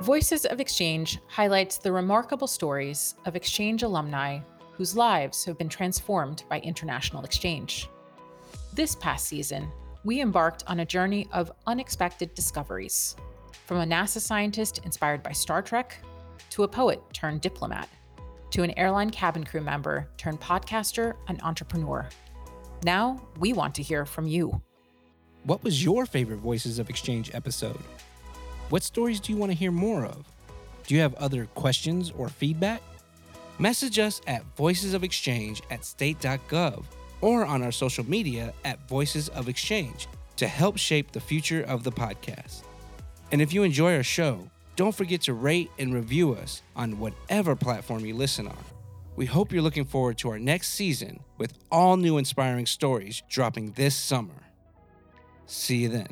Voices of Exchange highlights the remarkable stories of exchange alumni whose lives have been transformed by international exchange. This past season, we embarked on a journey of unexpected discoveries. From a NASA scientist inspired by Star Trek, to a poet turned diplomat, to an airline cabin crew member turned podcaster and entrepreneur. Now, we want to hear from you. What was your favorite Voices of Exchange episode? What stories do you want to hear more of? Do you have other questions or feedback? Message us at Voices of Exchange at state.gov or on our social media at Voices of Exchange to help shape the future of the podcast. And if you enjoy our show, don't forget to rate and review us on whatever platform you listen on. We hope you're looking forward to our next season with all new inspiring stories dropping this summer. See you then.